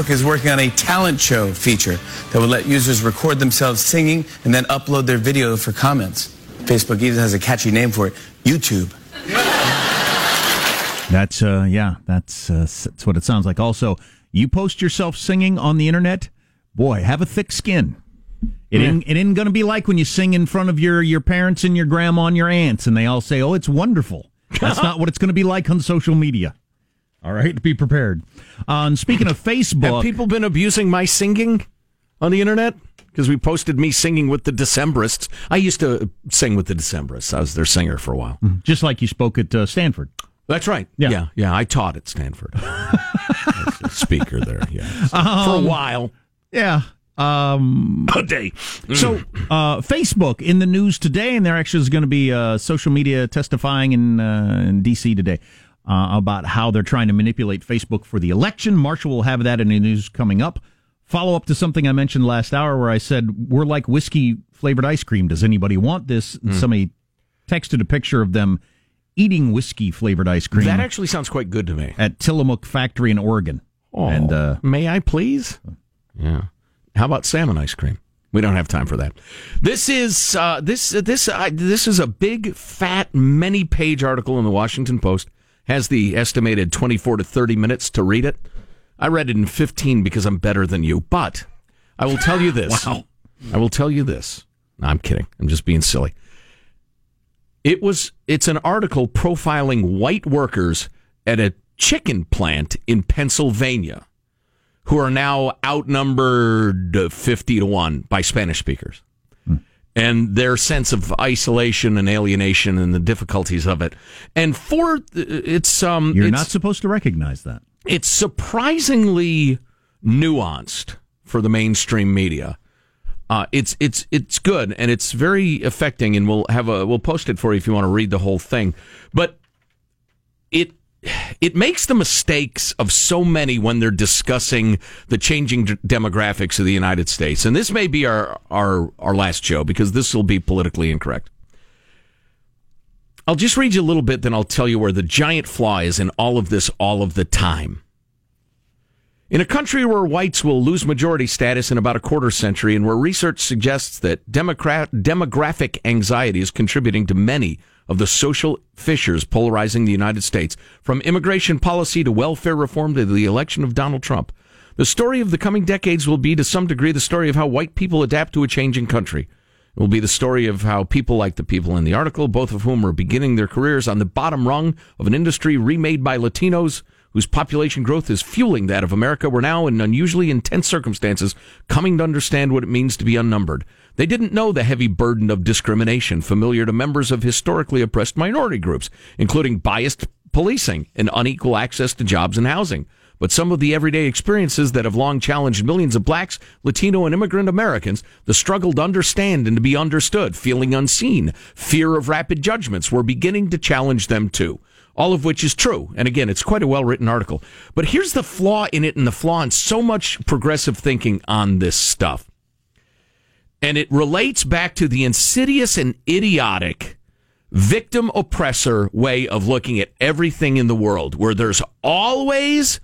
Facebook is working on a talent show feature that will let users record themselves singing and then upload their video for comments. Facebook even has a catchy name for it YouTube. That's uh, yeah, that's uh, that's what it sounds like. Also, you post yourself singing on the internet, boy, have a thick skin. It ain't, it ain't going to be like when you sing in front of your your parents and your grandma and your aunts, and they all say, "Oh, it's wonderful." That's not what it's going to be like on social media. All right, be prepared. On and speaking of Facebook, Have people been abusing my singing on the internet? Because we posted me singing with the Decemberists. I used to sing with the Decemberists. I was their singer for a while. just like you spoke at uh, Stanford. That's right. Yeah. yeah, yeah. I taught at Stanford. As a speaker there, yeah, for Um, a while. Yeah. Um, A day. So, uh, Facebook in the news today, and there actually is going to be uh, social media testifying in, uh, in D.C. today uh, about how they're trying to manipulate Facebook for the election. Marshall will have that in the news coming up. Follow up to something I mentioned last hour where I said, We're like whiskey flavored ice cream. Does anybody want this? And Somebody texted a picture of them eating whiskey flavored ice cream That actually sounds quite good to me. at Tillamook Factory in Oregon. Oh, And uh, may I please? Yeah. How about salmon ice cream? We don't have time for that. This is uh, this this uh, this is a big, fat, many-page article in the Washington Post. Has the estimated twenty-four to thirty minutes to read it. I read it in fifteen because I'm better than you. But I will tell you this. Wow. I will tell you this. No, I'm kidding. I'm just being silly. It was it's an article profiling white workers at a chicken plant in Pennsylvania who are now outnumbered uh, 50 to 1 by Spanish speakers. And their sense of isolation and alienation and the difficulties of it. And for it's um you're it's, not supposed to recognize that. it's surprisingly nuanced for the mainstream media. Uh, it's it's it's good and it's very affecting, and we'll have a we'll post it for you if you want to read the whole thing. But it makes the mistakes of so many when they're discussing the changing d- demographics of the United States. And this may be our our our last show because this will be politically incorrect. I'll just read you a little bit, then I'll tell you where the giant flaw is in all of this all of the time. In a country where whites will lose majority status in about a quarter century, and where research suggests that demographic anxiety is contributing to many of the social fissures polarizing the United States, from immigration policy to welfare reform to the election of Donald Trump, the story of the coming decades will be, to some degree, the story of how white people adapt to a changing country. It will be the story of how people like the people in the article, both of whom are beginning their careers on the bottom rung of an industry remade by Latinos whose population growth is fueling that of America, were now in unusually intense circumstances coming to understand what it means to be unnumbered. They didn't know the heavy burden of discrimination familiar to members of historically oppressed minority groups, including biased policing and unequal access to jobs and housing. But some of the everyday experiences that have long challenged millions of blacks, Latino, and immigrant Americans, the struggle to understand and to be understood, feeling unseen, fear of rapid judgments, were beginning to challenge them too. All of which is true. And again, it's quite a well written article. But here's the flaw in it and the flaw in so much progressive thinking on this stuff. And it relates back to the insidious and idiotic victim oppressor way of looking at everything in the world, where there's always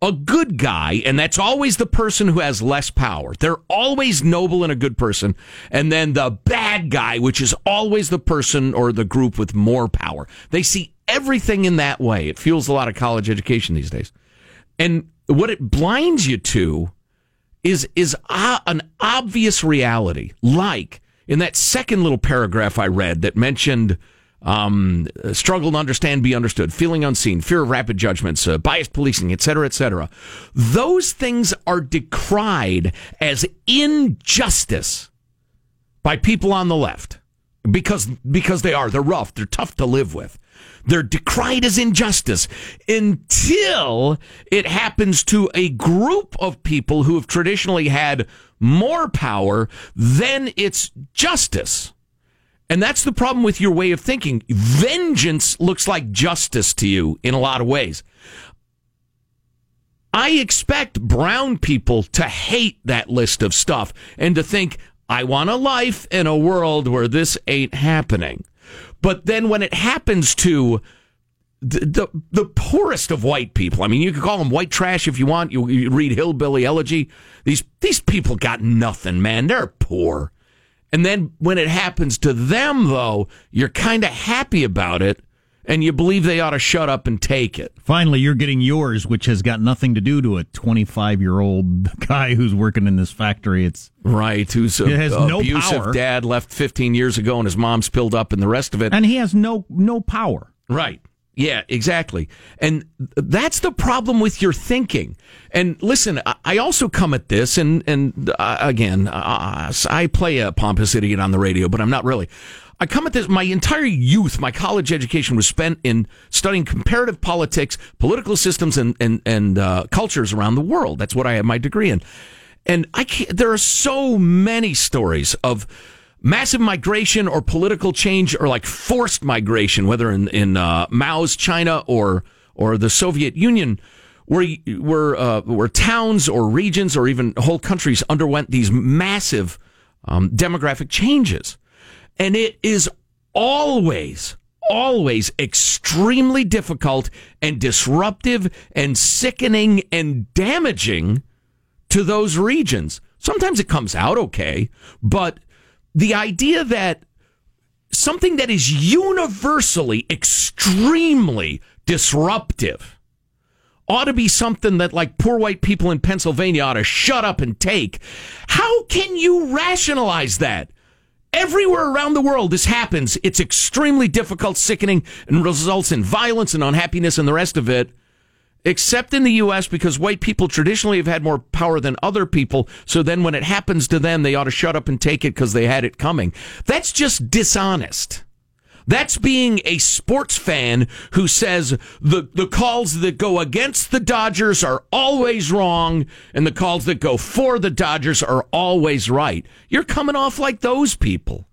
a good guy, and that's always the person who has less power. They're always noble and a good person. And then the bad guy, which is always the person or the group with more power. They see everything in that way. It fuels a lot of college education these days. And what it blinds you to is is uh, an obvious reality. Like in that second little paragraph I read that mentioned um, struggle to understand, be understood, feeling unseen, fear of rapid judgments, uh, biased policing, etc., cetera, et cetera. Those things are decried as injustice by people on the left because because they are they're rough, they're tough to live with. They're decried as injustice until it happens to a group of people who have traditionally had more power, then it's justice. And that's the problem with your way of thinking. Vengeance looks like justice to you in a lot of ways. I expect brown people to hate that list of stuff and to think, I want a life in a world where this ain't happening. But then when it happens to the, the the poorest of white people. I mean, you could call them white trash if you want. You, you read hillbilly elegy. These these people got nothing, man. They're poor. And then when it happens to them, though, you're kind of happy about it and you believe they ought to shut up and take it. Finally, you're getting yours, which has got nothing to do to a 25 year old guy who's working in this factory. It's right, who's a, has no abusive power. dad left 15 years ago, and his mom's spilled up, and the rest of it. and he has no no power. Right. Yeah, exactly. And that's the problem with your thinking. And listen, I- also come at this, and and uh, again, uh, I play a pompous idiot on the radio, but I'm not really. I come at this. My entire youth, my college education was spent in studying comparative politics, political systems, and and and uh, cultures around the world. That's what I have my degree in. And I can't, there are so many stories of massive migration or political change or like forced migration, whether in in uh, Mao's China or or the Soviet Union, where where uh, where towns or regions or even whole countries underwent these massive um, demographic changes, and it is always always extremely difficult and disruptive and sickening and damaging to those regions. Sometimes it comes out okay, but the idea that something that is universally extremely disruptive ought to be something that like poor white people in Pennsylvania ought to shut up and take. How can you rationalize that? Everywhere around the world this happens. It's extremely difficult, sickening, and results in violence and unhappiness and the rest of it except in the U.S. because white people traditionally have had more power than other people. So then when it happens to them, they ought to shut up and take it because they had it coming. That's just dishonest. That's being a sports fan who says the, the calls that go against the Dodgers are always wrong and the calls that go for the Dodgers are always right. You're coming off like those people.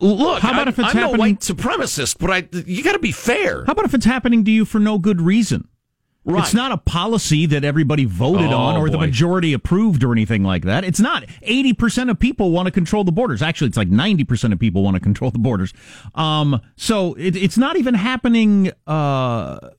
Look, How about I'm, if it's I'm no happening- white supremacist, but I you got to be fair. How about if it's happening to you for no good reason? Right. It's not a policy that everybody voted Oh, on or the majority approved or anything like that. It's not. 80% of people want to control the borders. Actually, it's like 90% of people want to control the borders. Um, so it, it's not even happening uh,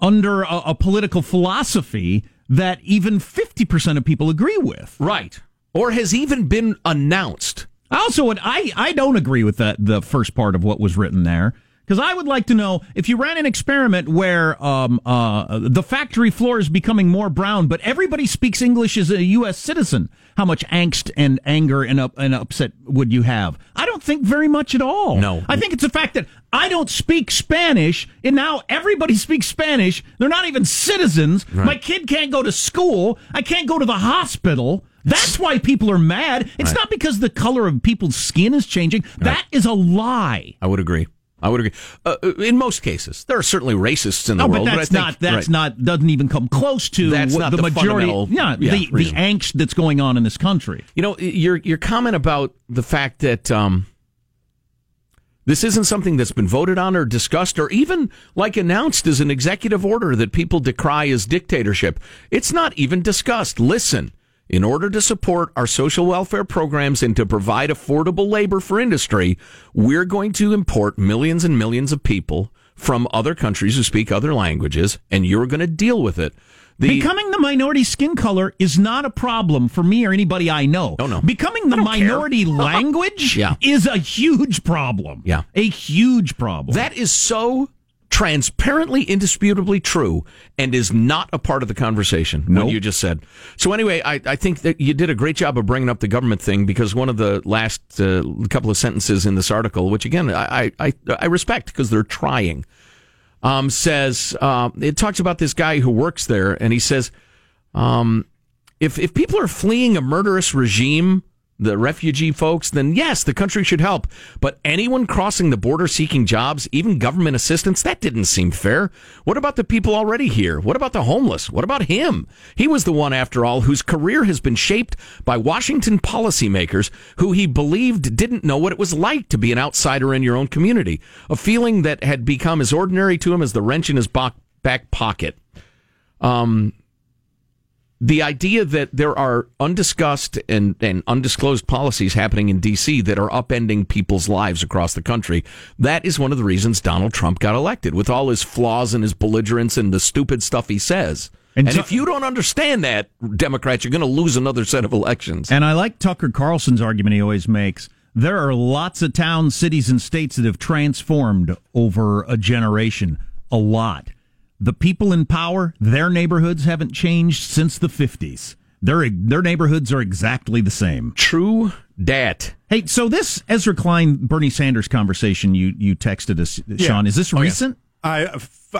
under a, a political philosophy that even 50% of people agree with. Right. Or has even been announced. I also would I I don't agree with that the first part of what was written there because I would like to know if you ran an experiment where um uh the factory floor is becoming more brown but everybody speaks English as a US citizen how much angst and anger and up and upset would you have I don't think very much at all No. I think it's the fact that I don't speak Spanish and now everybody speaks Spanish they're not even citizens my kid can't go to school I can't go to the hospital that's why people are mad. It's not because the color of people's skin is changing. That is a lie. I would agree. I would agree. Uh, in most cases, there are certainly racists in the No, world, but I that's think- not. That's right. not. Doesn't even come close to That's not the, the majority. Yeah, yeah, the the angst that's going on in this country. You know, your your comment about the fact that um, this isn't something that's been voted on or discussed or even like announced as an executive order that people decry as dictatorship. It's not even discussed. Listen, in order to support our social welfare programs and to provide affordable labor for industry, we're going to import millions and millions of people from other countries who speak other languages, and you're going to deal with it. The, Becoming the minority skin color is not a problem for me or anybody I know. Oh, no. Becoming the I don't care. minority language Yeah. is a huge problem. Yeah. A huge problem. That is so transparently, indisputably true, and is not a part of the conversation. What Nope. you just said. So anyway, I, I think that you did a great job of bringing up the government thing because one of the last uh, couple of sentences in this article, which again I I, I respect because they're trying, um, says uh, it talks about this guy who works there, and he says, um, if if people are fleeing a murderous regime, the refugee folks, then yes, the country should help. But anyone crossing the border seeking jobs, even government assistance, that didn't seem fair. What about the people already here? What about the homeless? What about him? He was the one, after all, whose career has been shaped by Washington policymakers who he believed didn't know what it was like to be an outsider in your own community, a feeling that had become as ordinary to him as the wrench in his back pocket. Um, the idea that there are undiscussed and, and undisclosed policies happening in D.C. that are upending people's lives across the country, that is one of the reasons Donald Trump got elected, with all his flaws and his belligerence and the stupid stuff he says. And, and if you don't understand that, Democrats, you're going to lose another set of elections. And I like Tucker Carlson's argument he always makes. There are lots of towns, cities, and states that have transformed over a generation. A lot the people in power, their neighborhoods haven't changed since the 50s. Their, their neighborhoods are exactly the same. True dat. Hey, so this Ezra Klein Bernie Sanders conversation you you texted us, Sean, is this oh, recent? Yeah. I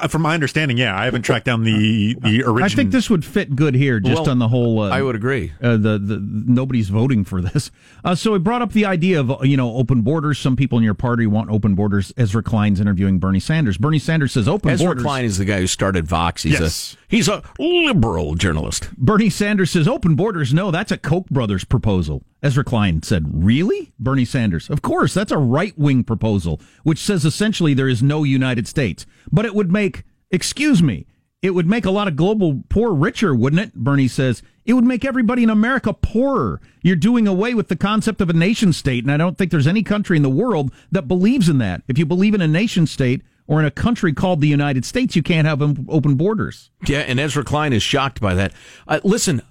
from my understanding, yeah, I haven't tracked down the the original. I think this would fit good here, just well, on the whole. Uh, I would agree. Uh, the the nobody's voting for this, uh, so he brought up the idea of you know open borders. Some people in your party want open borders. Ezra Klein's interviewing Bernie Sanders. Bernie Sanders says open Ezra borders. Ezra Klein is the guy who started Vox. He's yes. a he's a liberal journalist. Bernie Sanders says open borders. No, that's a Koch brothers proposal. Ezra Klein said, "Really, Bernie Sanders? Of course, that's a right wing proposal, which says essentially there is no United States, but it would make." Excuse me. It would make a lot of global poor richer, wouldn't it? Bernie says. It would make everybody in America poorer. You're doing away with the concept of a nation state, and I don't think there's any country in the world that believes in that. If you believe in a nation state or in a country called the United States, you can't have open borders. Yeah, and Ezra Klein is shocked by that. Uh, listen,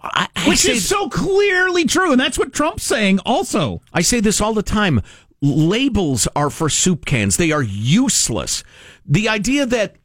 I, I Which is so clearly true, and that's what Trump's saying also. I say this all the time. Labels are for soup cans. They are useless. The idea that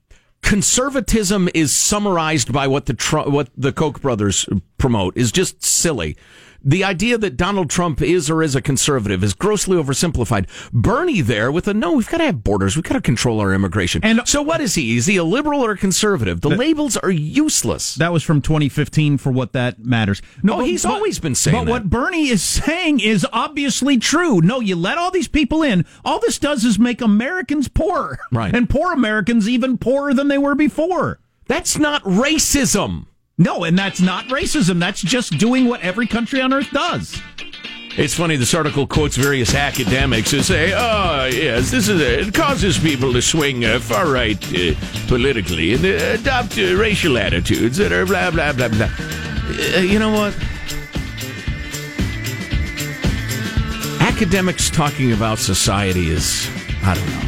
conservatism is summarized by what the what the Koch brothers promote is just silly. The idea that Donald Trump is or is a conservative is grossly oversimplified. Bernie there with a no, we've got to have borders. We've got to control our immigration. And so what is he? Is he a liberal or a conservative? The labels are useless. That was from 2015 for what that matters. No, oh, he's but, always been saying But that. what Bernie is saying is obviously true. No, you let all these people in. All this does is make Americans poor. Right. And poor Americans even poorer than they were before. That's not racism. No, and that's not racism. That's just doing what every country on earth does. It's funny. This article quotes various academics who say, "Oh, yes, this is a, it causes people to swing uh, far right uh, politically and uh, adopt uh, racial attitudes that are blah blah blah blah." Uh, you know what? Academics talking about society is, I don't know.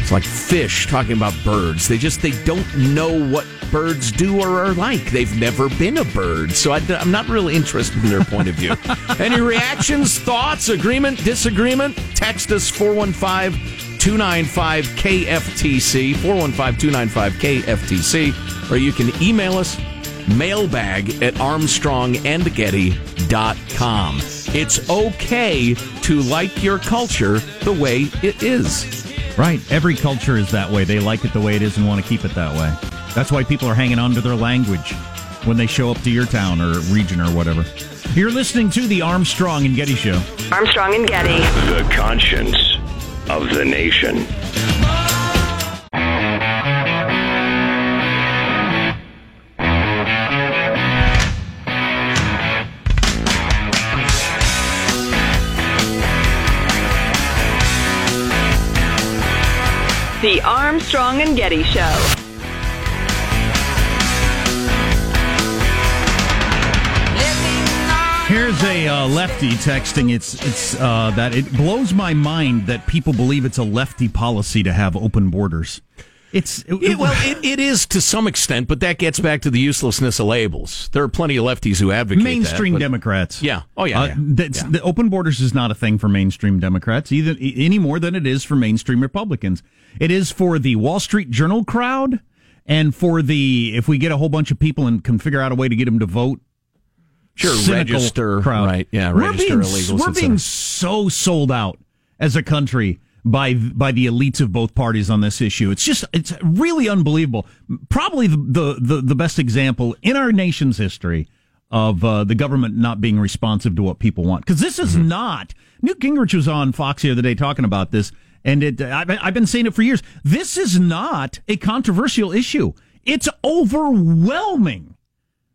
It's like fish talking about birds. They just they don't know what birds do or are like. They've never been a bird, so I, am not really interested in their point of view. Any reactions, thoughts, agreement, disagreement? Text us 415 295 KFTC, 415 295 KFTC, or you can email us mailbag at armstrongandgetty.com. It's okay to like your culture the way it is. Right. Every culture is that way. They like it the way it is and want to keep it that way. That's why people are hanging on to their language when they show up to your town or region or whatever. You're listening to the Armstrong and Getty Show. Armstrong and Getty. The conscience of the nation. The Armstrong and Getty Show. Here's a uh, lefty texting. It's it's uh, that it blows my mind that people believe it's a lefty policy to have open borders. It's it, it, well, it, it is to some extent, but that gets back to the uselessness of labels. There are plenty of lefties who advocate mainstream that, Democrats. Yeah, oh yeah, uh, yeah. yeah. The open borders is not a thing for mainstream Democrats either any more than it is for mainstream Republicans. It is for the Wall Street Journal crowd and for the if we get a whole bunch of people and can figure out a way to get them to vote sure register. crowd. right. Yeah we're being, we're being so sold out as a country by by the elites of both parties on this issue. It's just it's really unbelievable. Probably the the, the, the best example in our nation's history of uh, the government not being responsive to what people want. Because this is mm-hmm. not newt gingrich was on fox the other day talking about this and it I've, I've been saying it for years. This is not a controversial issue. It's overwhelming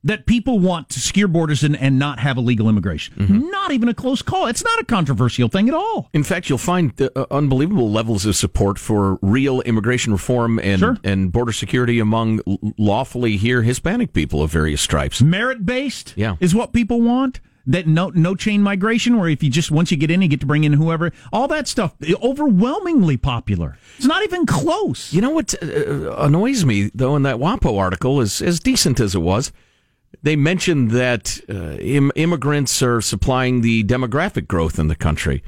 that people want to secure borders and, and not have illegal immigration. Mm-hmm. Not even a close call. It's not a controversial thing at all. In fact, you'll find uh, unbelievable levels of support for real immigration reform and, Sure. and border security among lawfully here Hispanic people of various stripes. Merit based Yeah. is what people want. That no no chain migration, where if you just once you get in, you get to bring in whoever. All that stuff overwhelmingly popular. It's not even close. You know what uh, annoys me though in that WAPO article is as decent as it was. They mentioned that uh, Im- immigrants are supplying the demographic growth in the country,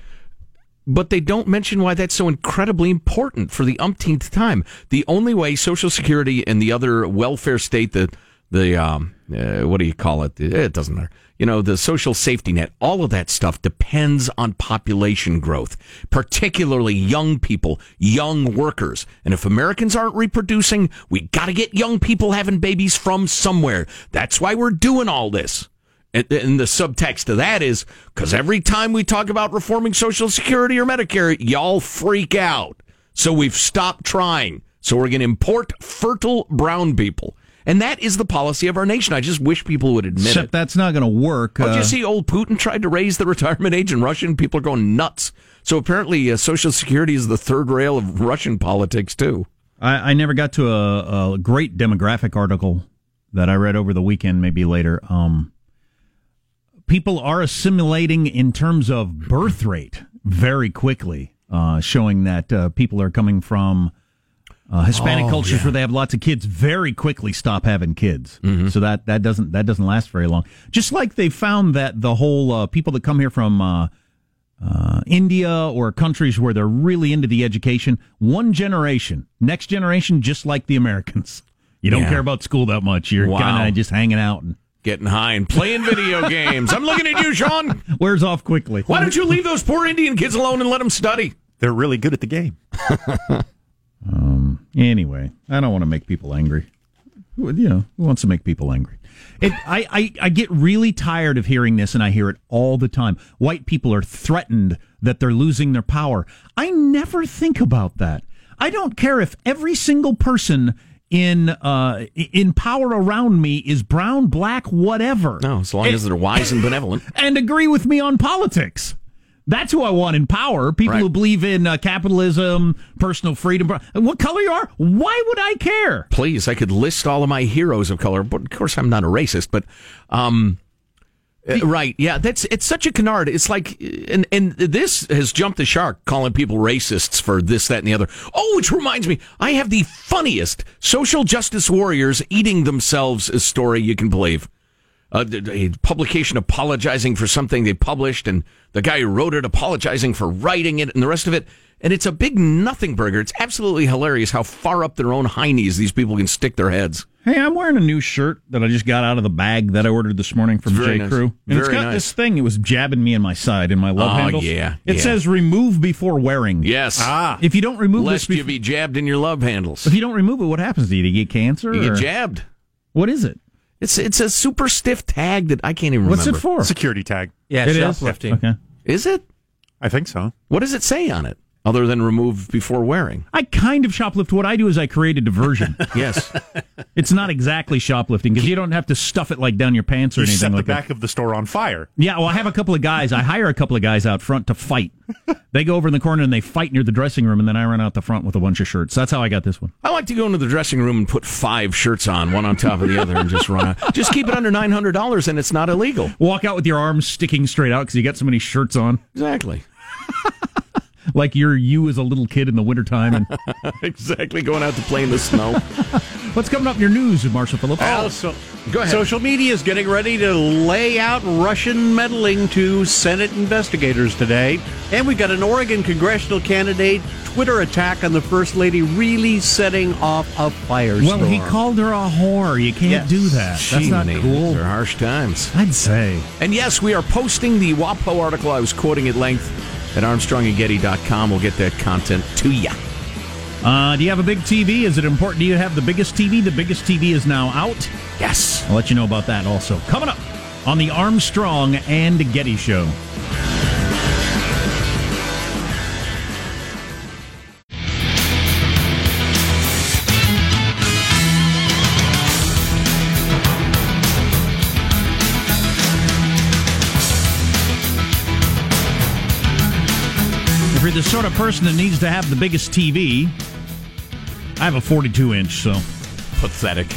but they don't mention why that's so incredibly important for the umpteenth time. The only way Social Security and the other welfare state, the the um, uh, what do you call it? It doesn't matter. You know, the social safety net, all of that stuff depends on population growth, particularly young people, young workers. And if Americans aren't reproducing, we got to get young people having babies from somewhere. That's why we're doing all this. And, and the subtext of that is because every time we talk about reforming Social Security or Medicare, y'all freak out. So we've stopped trying. So we're going to import fertile brown people. And that is the policy of our nation. I just wish people would admit Except it. that's not going to work. Don't Uh, you see old Putin tried to raise the retirement age in Russia and people are going nuts. So apparently uh, Social Security is the third rail of Russian politics too. I, I never got to a, a great demographic article that I read over the weekend, maybe later. Um, people are assimilating in terms of birth rate very quickly, uh, showing that uh, people are coming from uh, Hispanic cultures where they have lots of kids very quickly stop having kids. So that, that doesn't that doesn't last very long. Just like they found that the whole uh, people that come here from uh, uh, India or countries where they're really into the education, one generation, next generation, just like the Americans. You don't Yeah. care about school that much. You're Wow. kind of just hanging out and Getting high and playing video games. I'm looking at you, Sean. wears off quickly. Why don't you leave those poor Indian kids alone and let them study? They're really good at the game. Anyway, I don't want to make people angry. Who- You know, who wants to make people angry? It, I, I, I get really tired of hearing this, and I hear it all the time. White people are threatened that they're losing their power. I never think about that. I don't care if every single person in uh, in power around me is brown, black, whatever. No, as long It- as they're wise and benevolent. and agree with me on politics. That's who I want in power. People Right. who believe in uh, capitalism, personal freedom. What color you are? Why would I care? Please, I could list all of my heroes of color, but of course I'm not a racist. But, um, uh, right, yeah, that's it's such a canard. It's like, and and this has jumped the shark, calling people racists for this, that, and the other. Oh, which reminds me, I have the funniest social justice warriors eating themselves a story you can believe. Uh, a, a publication apologizing for something they published, and the guy who wrote it apologizing for writing it, and the rest of it. And it's a big nothing burger. It's absolutely hilarious how far up their own heinies these people can stick their heads. Hey, I'm wearing a new shirt that I just got out of the bag that I ordered this morning from It's J. nice. Crew. And it's Very got nice. this thing. It was jabbing me in my side in my love Oh, handles. yeah, It yeah. says remove before wearing. Yes. Ah, ah. If you don't remove Lest this, you bef- be jabbed in your love handles. if you don't remove it, what happens to you? Do you get cancer? You or- get jabbed. What is it? It's it's a super stiff tag that I can't even remember. What's remember. it for? security tag. Yeah, It is? shoplifting. Okay. Is it? I think so. What does it say on it? Other than remove before wearing. I kind of shoplift. What I do is I create a diversion. Yes. it's not exactly shoplifting because you don't have to stuff it like down your pants or You anything set the like that. back of the store on fire. Yeah, well, I have a couple of guys. I hire a couple of guys out front to fight. They go over in the corner and they fight near the dressing room, and then I run out the front with a bunch of shirts. That's how I got this one. I like to go into the dressing room and put five shirts on, one on top of the other, and just run out. Just keep it under nine hundred dollars, and it's not illegal. Walk out with your arms sticking straight out because you got so many shirts on, Exactly. Like you're you as a little kid in the wintertime. And exactly. Going out to play in the snow. what's coming up in your news, Marshall Phillips? Al, so, Go ahead. Social media is getting ready to lay out Russian meddling to Senate investigators today. And we've got an Oregon congressional candidate Twitter attack on the First Lady really setting off a firestorm. well, he called her a whore. You can't Yes. do that. That's Gee, not cool. They're harsh times. I'd say. And yes, we are posting the WAPO article I was quoting at length at armstrongandgetty.com. We'll get that content to you. Uh, do you have a big TV? Is it important Do you have the biggest TV? The biggest TV is now out. Yes. I'll let you know about that also. Coming up on the Armstrong and Getty Show. Sort of person that needs to have the biggest TV. I have a 42 inch, so Pathetic.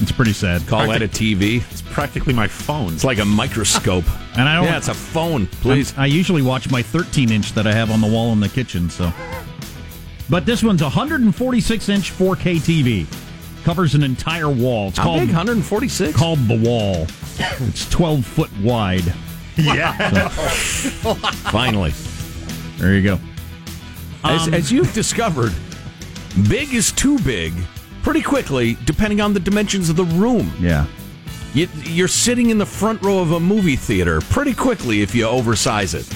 it's pretty sad. Call that a TV. It's practically my phone. It's like a microscope. And I don't. yeah, it's a phone. Please. I usually watch my 13 inch that I have on the wall in the kitchen. So, but this one's a 146 inch 4K TV. Covers an entire wall. It's How called big? 146. called the wall. It's 12 foot wide. yeah. Finally. There you go. As, Um, as you've discovered, big is too big pretty quickly, depending on the dimensions of the room. Yeah. You, you're sitting in the front row of a movie theater pretty quickly if you oversize it.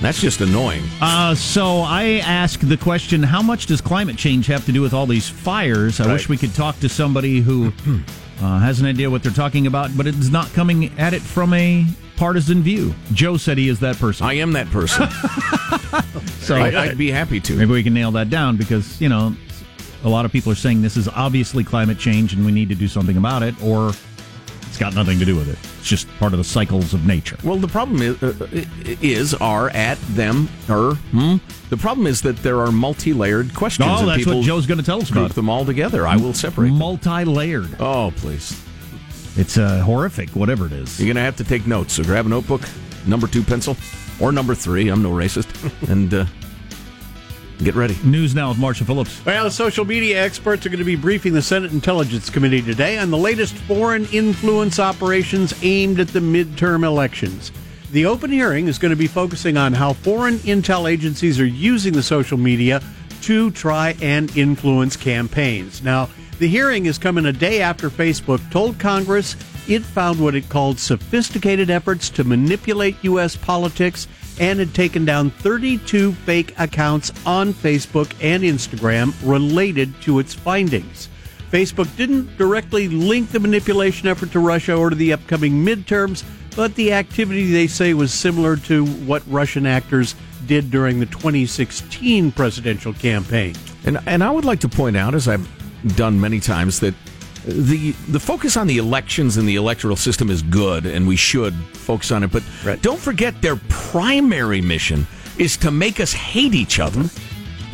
That's just annoying. Uh, so I ask the question: How much does climate change have to do with all these fires? I wish we could talk to somebody who uh, has an idea what they're talking about, but it's not coming at it from a partisan view. Joe said he is that person. I am that person. so I, I'd be happy to. maybe we can nail that down because you know a lot of people are saying this is obviously climate change and we need to do something about it, or it's got nothing to do with it. It's just part of the cycles of nature. Well, the problem is, uh, is are at them or hmm? the problem is that there are multi-layered questions. Oh, that's people what Joe's going to tell us group about. them all together. I will separate. them. Multi-layered. Oh, please! It's uh, horrific, whatever it is. You're gonna have to take notes. So grab a notebook, number two pencil, or number three. I'm no racist, and uh, get ready. News now with Marshall Phillips. Well, the social media experts are going to be briefing the Senate Intelligence Committee today on the latest foreign influence operations aimed at the midterm elections. The open hearing is going to be focusing on how foreign intel agencies are using the social media to try and influence campaigns. Now, the hearing is coming a day after Facebook told Congress it found what it called sophisticated efforts to manipulate U.S. politics and had taken down 32 fake accounts on Facebook and Instagram related to its findings. Facebook didn't directly link the manipulation effort to Russia or to the upcoming midterms, but the activity they say was similar to what Russian actors did during the 2016 presidential campaign. And and I would like to point out, as I've done many times, that the the focus on the elections and the electoral system is good, and we should focus on it. But Right. don't forget their primary mission is to make us hate each other.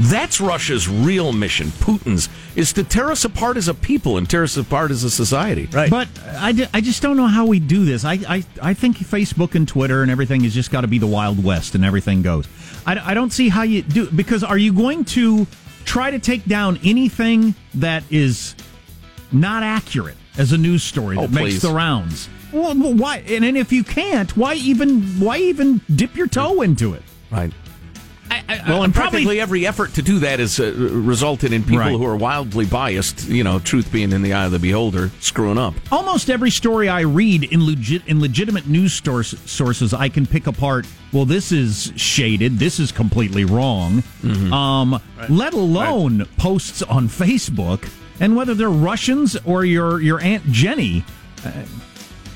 That's Russia's real mission. Putin's is to tear us apart as a people and tear us apart as a society. Right. But I, I just don't know how we do this. I, I, I think Facebook and Twitter and everything has just got to be the Wild West and everything goes. I, I don't see how you do because are you going to try to take down anything that is not accurate as a news story oh, that Oh, makes the rounds? Well, well, why? And, and if you can't, why even why even dip your toe into it? Right. I, I, Well, and probably practically every effort to do that has uh, resulted in people Right. who are wildly biased. You know, truth being in the eye of the beholder, screwing up. almost every story I read in legit in legitimate news source, sources, I can pick apart. Well, this is shaded. This is completely wrong. Um, Let alone posts on Facebook, and whether they're Russians or your your aunt Jenny. Uh,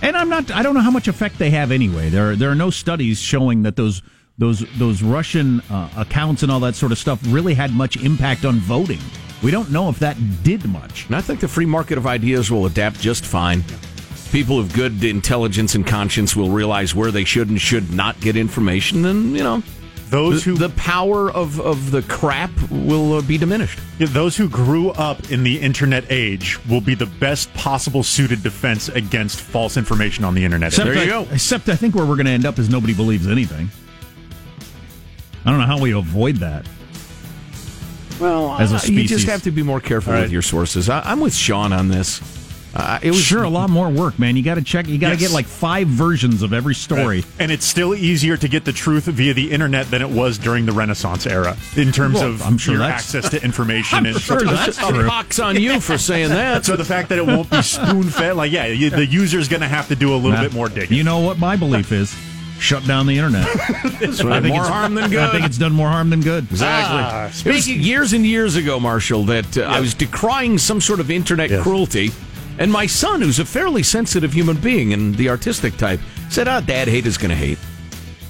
and I'm not. I don't know how much effect they have anyway. There there are no studies showing that those. Those those Russian uh, accounts and all that sort of stuff really had much impact on voting. We don't know if that did much. And I think the free market of ideas will adapt just fine. People of good intelligence and conscience will realize where they should and should not get information, and you know, Those the, who the power of, of the crap will uh, be diminished. Yeah, those who grew up in the internet age will be the best possible suited defense against false information on the internet. Except There you I, go. Except I think where we're going to end up is nobody believes anything. I don't know how we avoid that Well, as a you just have to be more careful All with your sources. I, I'm with Sean on this. Uh, it was sure a lot more work, man. You got to check. You got to Yes. get like five versions of every story. And it's still easier to get the truth via the internet than it was during the Renaissance era in terms Well, of I'm sure your access to information. and sure that's true. Pox on you for saying that. So the fact that it won't be spoon fed, like yeah, you, the user's going to have to do a little Nah. bit more digging. You know what my belief is? Shut down the internet. I think More it's- harm than I think it's done more harm than good. Exactly. it was years and years ago, Marshall, that uh, I was decrying some sort of internet cruelty, and my son, who's a fairly sensitive human being and the artistic type, said, "Ah, Dad, hate is going to hate."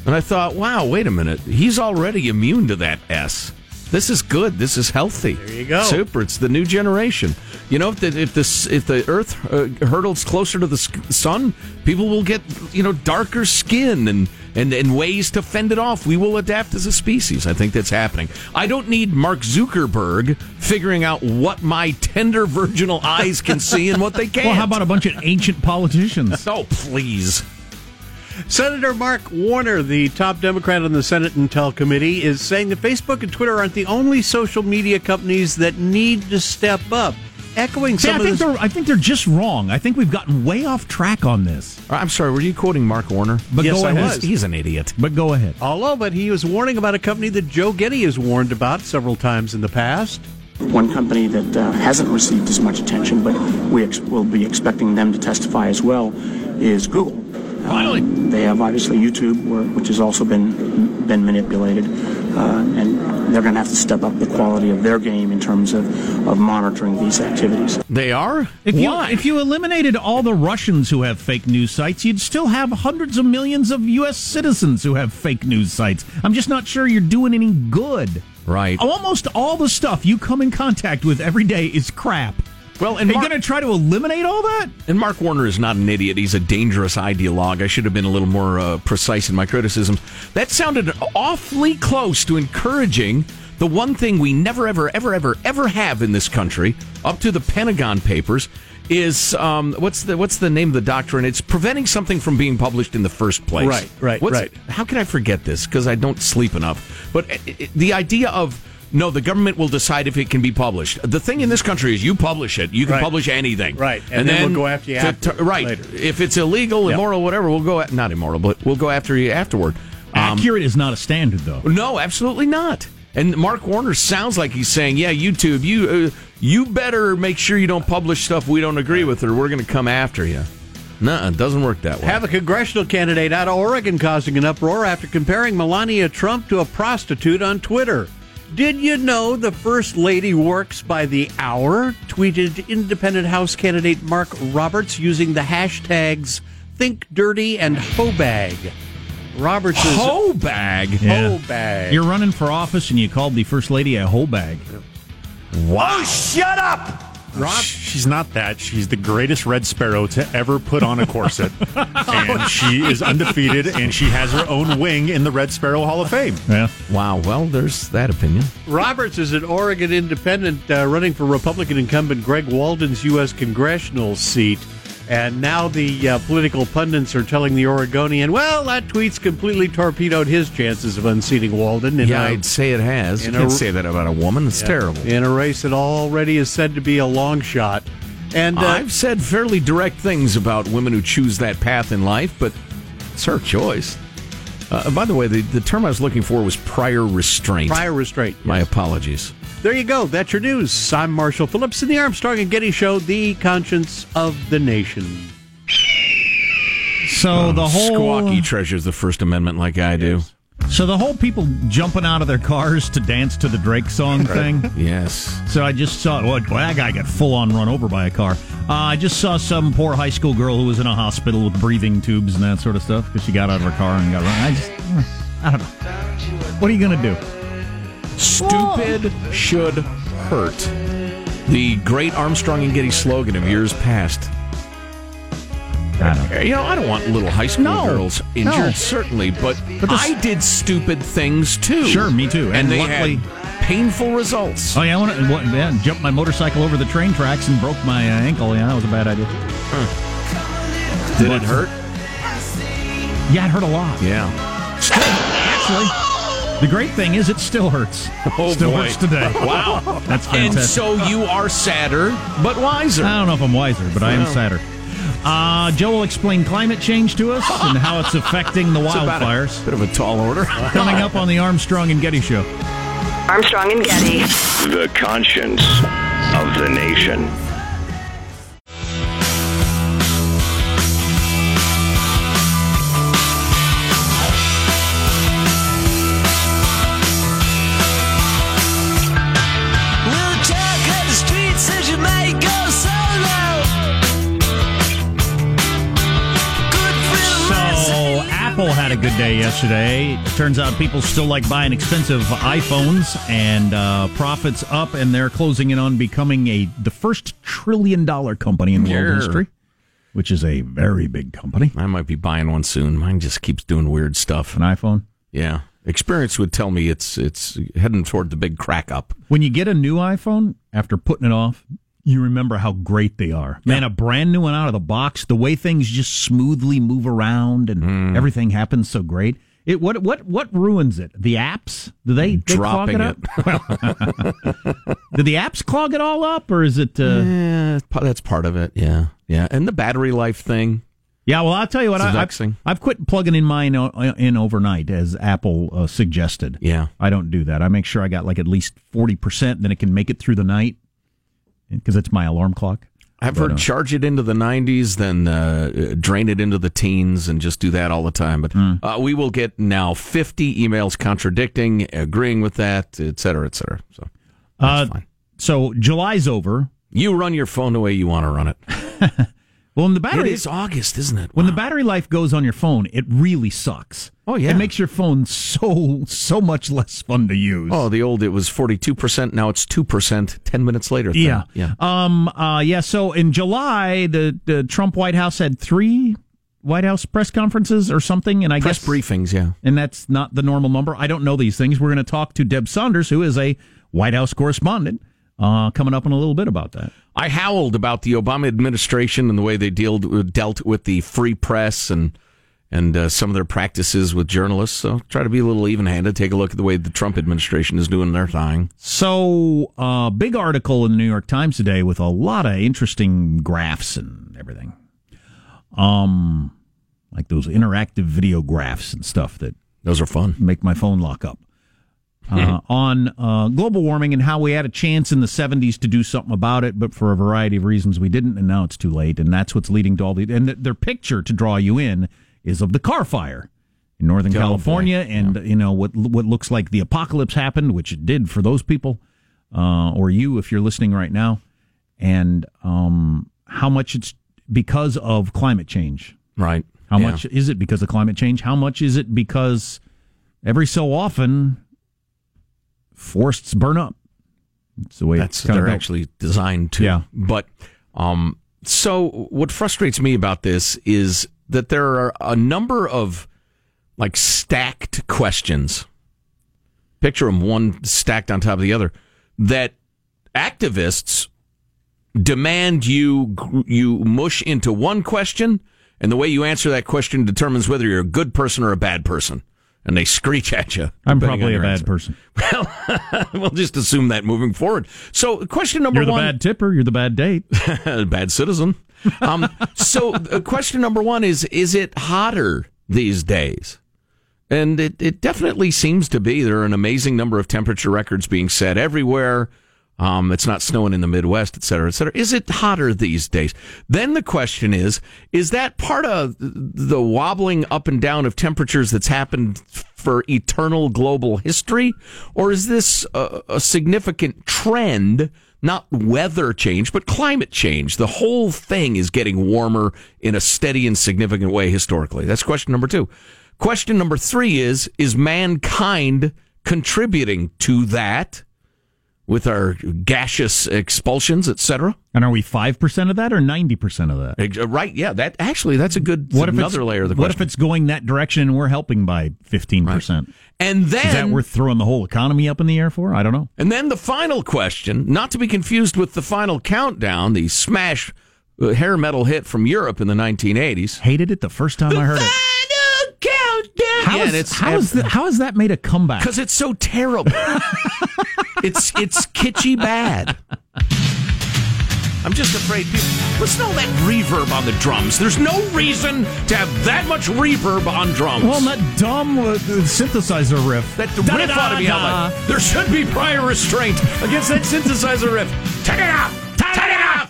And I thought, "Wow, wait a minute. He's already immune to that S. This is good. This is healthy. There you go. Super. It's the new generation. You know, if the if the if the Earth uh, hurtles closer to the sun, people will get you know darker skin and and, and ways to fend it off. We will adapt as a species. I think that's happening. I don't need Mark Zuckerberg figuring out what my tender virginal eyes can see and what they can't. Well, how about a bunch of ancient politicians? Oh, please. Senator Mark Warner, the top Democrat on the Senate Intel Committee, is saying that Facebook and Twitter aren't the only social media companies that need to step up. Echoing See, some I of think the they're I think they're just wrong. I think we've gotten way off track on this. I'm sorry, were you quoting Mark Warner? But Yes, go I ahead. was. He's an idiot. But go ahead. Although, but he was warning about a company that Joe Getty has warned about several times in the past. One company that uh, hasn't received as much attention, but we ex- will be expecting them to testify as well, is Google. Finally. Um, they have obviously YouTube, where, which has also been been manipulated, uh, and they're going to have to step up the quality of their game in terms of, of monitoring these activities. They are? If you Why? if you eliminated all the Russians who have fake news sites, you'd still have hundreds of millions of U.S. citizens who have fake news sites. I'm just not sure you're doing any good. Right. Almost all the stuff you come in contact with every day is crap. Well, Are and you Mark, going to try to eliminate all that? and Mark Warner is not an idiot. He's a dangerous ideologue. I should have been a little more uh, precise in my criticisms. That sounded awfully close to encouraging the one thing we never, ever, ever, ever, ever have in this country, up to the Pentagon Papers, is um, what's the what's the name of the doctrine? It's preventing something from being published in the first place. Right, right, What's- right. How can I forget this? Because I don't sleep enough. But uh, uh, the idea of no, the government will decide if it can be published. The thing in this country is you publish it, you can Right. publish anything, Right, and then we'll go after you to- after- to- right. later. If it's illegal, Yep. immoral, whatever, we'll go at, not immoral, but we'll go after you afterward. Um, Accurate is not a standard, though. no, absolutely not. And Mark Warner sounds like he's saying, "Yeah, YouTube, you uh, you better make sure you don't publish stuff we don't agree with, or we're going to come after you." No, it doesn't work that way. Have a congressional candidate out of Oregon causing an uproar after comparing Melania Trump to a prostitute on Twitter. Did you know the First Lady works by the hour? Tweeted independent House candidate Mark Roberts using the hashtags Think Dirty and Hobag. Roberts is hoe bag. Yeah. Hobag. You're running for office and you called the first lady a hoe bag. Wow. Rob, she's not that. She's the greatest Red Sparrow to ever put on a corset. and she is undefeated, and she has her own wing in the Red Sparrow Hall of Fame. Yeah. Wow. Well, there's that opinion. Roberts is an Oregon independent uh, running for Republican incumbent Greg Walden's U.S. congressional seat. And now the uh, political pundits are telling the Oregonian, well, that tweet's completely torpedoed his chances of unseating Walden Yeah, a, I'd say it has. You can't say that about a woman. It's terrible. in a race that already is said to be a long shot. And uh, I've said fairly direct things about women who choose that path in life, but it's her choice. Uh, by the way, the, the term I was looking for was prior restraint. prior restraint. My apologies. There you go. That's your news. I'm Marshall Phillips in the Armstrong and Getty Show, the conscience of the nation. So the whole Squawky treasures the First Amendment like I do. so the whole people jumping out of their cars to dance to the Drake song thing. Yes. So I just saw well, boy, that guy got full on run over by a car. Uh, I just saw some poor high school girl who was in a hospital with breathing tubes and that sort of stuff because she got out of her car and got run. I just, I don't know. What are you gonna do? Stupid should hurt. The great Armstrong and Getty slogan of years past. I don't. You know, I don't want little high school No. girls injured, No. certainly, but, But this- I did stupid things too. Sure, me too. And, And they luckily- had painful results. Oh yeah, I want to yeah, jump my motorcycle over the train tracks and broke my uh, ankle. Yeah, that was a bad idea. Did it hurt? Yeah, it hurt a lot. Yeah. Actually, the great thing is it still hurts. Oh, still boy. hurts today. Wow. That's And fantastic. so you are sadder, but wiser. I don't know if I'm wiser, but I am sadder. Uh, Joe will explain climate change to us and how it's affecting the It's wildfires. a bit of a tall order. Coming up on the Armstrong and Getty Show. Armstrong and Getty. The conscience of the nation. Day yesterday. It turns out people still like buying expensive iPhones, and uh, profits up, and they're closing in on becoming a the first trillion dollar company in world Yeah. history. which is a very big company. I might be buying one soon. Mine just keeps doing weird stuff. An iPhone. Yeah. Experience would tell me it's it's heading toward the big crack up. When you get a new iPhone after putting it off, you remember how great they are. Man, a brand new one out of the box, the way things just smoothly move around and Mm. everything happens so great. It what what what ruins it? The apps? Do they, they clog Dropping it up? Do the apps clog it all up, or is it? Uh, Yeah, that's part of it. Yeah, yeah, and the battery life thing. Yeah, well, I'll tell you what. I, I've, I've quit plugging in mine in overnight, as Apple uh, suggested. Yeah. I don't do that. I make sure I got like at least forty percent, then it can make it through the night because it's my alarm clock. I've But, heard uh, charge it into the 90s, then uh, drain it into the teens, and just do that all the time. But Hmm. uh, we will get now 50 emails contradicting, agreeing with that, et cetera, et cetera. So Uh, fine. so July's over. you run your phone the way you want to run it. Well, when the battery is August, isn't it? when the battery life goes on your phone, it really sucks. Oh, yeah. it makes your phone so so much less fun to use. Oh, the old it was 42%, now it's 2% 10 minutes later. thing. Yeah. Yeah. Um. Uh. Yeah. So in July, the, the Trump White House had three White House press conferences or something, and I Press guess briefings, yeah. and that's not the normal number. I don't know these things. We're going to talk to Deb Saunders, who is a White House correspondent, uh, coming up in a little bit about that. I howled about the Obama administration and the way they dealt dealt with the free press and and uh, some of their practices with journalists. So try to be a little even handed. Take a look at the way the Trump administration is doing their thing. So, uh, big article in the New York Times today with a lot of interesting graphs and everything. Um, like those interactive video graphs and stuff that Those are fun. make my phone lock up. On uh, global warming and how we had a chance in the 70s to do something about it, but for a variety of reasons we didn't, and now it's too late. And that's what's leading to all the. And th- their picture to draw you in is of the Carr fire in Northern. California, and you know what what looks like the apocalypse happened, which it did for those people, uh, or you if you're listening right now, and um, how much it's because of climate change. Right. How Yeah. much is it because of climate change? How much is it because every so often forests burn up? It's the way That's they're actually designed to. Yeah. But um, so what frustrates me about this is that there are a number of like stacked questions. Picture them one stacked on top of the other that activists demand you you mush into one question, and the way you answer that question determines whether you're a good person or a bad person. And they screech at you. I'm probably a bad answer. person. Well, we'll just assume that moving forward. So, question number one. You're the bad tipper. You're the bad date. bad citizen. Um, so, uh, question number one is Is it hotter these days? And it, it definitely seems to be. There are an amazing number of temperature records being set everywhere. Um, it's not snowing in the Midwest, et cetera, et cetera. Is it hotter these days? Then the question is, is that part of the wobbling up and down of temperatures that's happened for eternal global history? Or is this a, a significant trend, not weather change, but climate change? The whole thing is getting warmer in a steady and significant way historically. That's question number two. Question number three is, is mankind contributing to that? With our gaseous expulsions, etc. And are we five percent of that or ninety percent of that? Right? Yeah. That actually, that's a good What if another layer of the question. What if it's going that direction and we're helping by fifteen percent? and then Is that worth throwing the whole economy up in the air for? I don't know. and then the final question, not to be confused with the final countdown, the smash uh, hair metal hit from Europe in the 1980s. Hated it the first time I heard it. Final countdown. How yeah, is- and it's how is that, how has that made a comeback? because it's so terrible. it's it's kitschy bad. I'm just afraid people listen to all that reverb on the drums. There's no reason to have that much reverb on drums. Well, that dumb uh, synthesizer riff. that the riff ought to be held. by- There should be prior restraint against that synthesizer riff. Take it off. Take it off.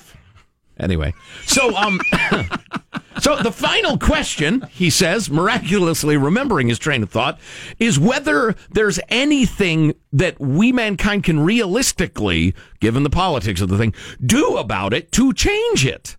Anyway, so um, so the final question, he says, miraculously remembering his train of thought, is whether there's anything that we mankind can realistically, given the politics of the thing, do about it to change it.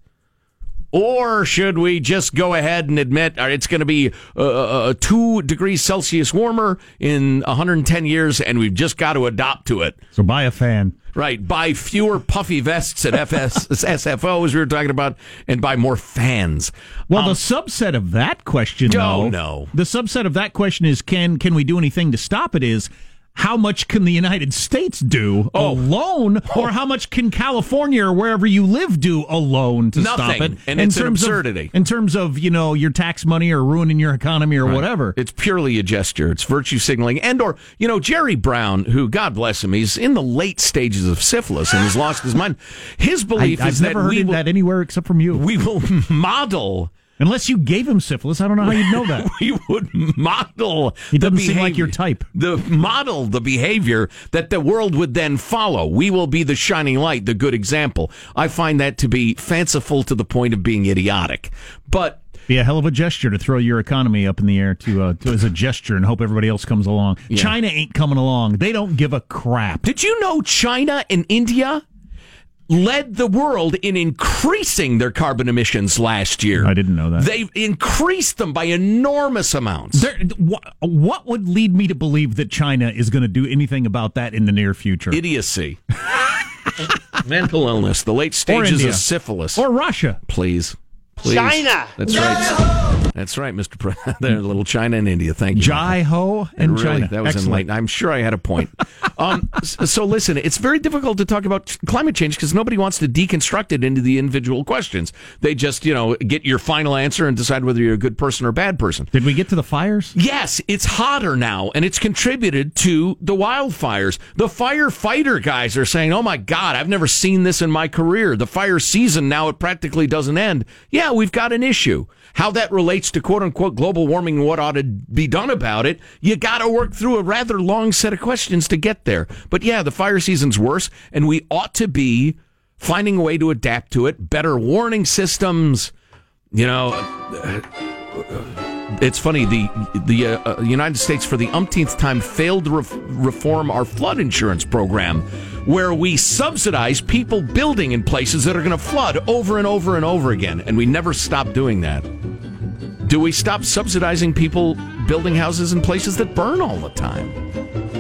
Or should we just go ahead and admit uh, it's going to be uh, uh, two degrees Celsius warmer in 110 years and we've just got to adopt to it? So buy a fan. Right. Buy fewer puffy vests at FS, SFO, as we were talking about, and buy more fans. Well, the um, subset of that question, though, no. the subset of that question is can can we do anything to stop it? Is how much can the United States do Oh. alone, or how much can California or wherever you live do alone to stop it? And it's an terms of- absurdity. in terms of you know your tax money or ruining your economy or whatever. It's purely a gesture. It's virtue signaling. And or, you know, Jerry Brown, who, God bless him, he's in the late stages of syphilis and has lost his mind. His I, belief I've is never that heard we will, that anywhere except from you. we will model Unless you gave him syphilis, I don't know how you'd know that. we would model He the doesn't seem like your type. The model the behavior that the world would then follow. We will be the shining light, the good example. I find that to be fanciful to the point of being idiotic. But Be a hell of a gesture to throw your economy up in the air to, uh, to as a gesture and hope everybody else comes along. China ain't coming along. They don't give a crap. Did you know China and India led the world in increasing their carbon emissions last year? I didn't know that. They increased them by enormous amounts. There, what, what would lead me to believe that China is going to do anything about that in the near future? Idiocy. Mental illness, the late stages of syphilis. or Russia? please. Please. China. That's right. That's right, Mr. President. There, little China and India. Thank you. Jai Ho and really, China. That was Excellent. enlightening. I'm sure I had a point. um, so listen, it's very difficult to talk about climate change because nobody wants to deconstruct it into the individual questions. They just, you know, get your final answer and decide whether you're a good person or a bad person. Did we get to the fires? Yes, it's hotter now, and it's contributed to the wildfires. The firefighter guys are saying, "Oh my God, I've never seen this in my career." The fire season now it practically doesn't end. Yeah, we've got an issue. How that relates to quote unquote global warming and what ought to be done about it, you got to work through a rather long set of questions to get there. But yeah, the fire season's worse, and we ought to be finding a way to adapt to it. Better warning systems. You know, it's funny the the uh, uh, United States for the umpteenth time failed to ref- reform our flood insurance program, where we subsidize people building in places that are going to flood over and over and over again, and we never stop doing that. Do we stop subsidizing people building houses in places that burn all the time?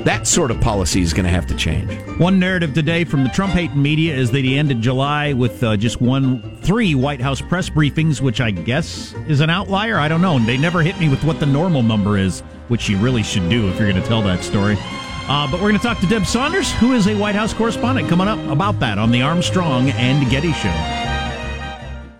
That sort of policy is going to have to change. One narrative today from the Trump hating media is that he ended July with uh, just one, three White House press briefings, which I guess is an outlier. I don't know. And They never hit me with what the normal number is, which you really should do if you're going to tell that story. Uh, but we're going to talk to Deb Saunders, who is a White House correspondent, coming up about that on the Armstrong and Getty Show.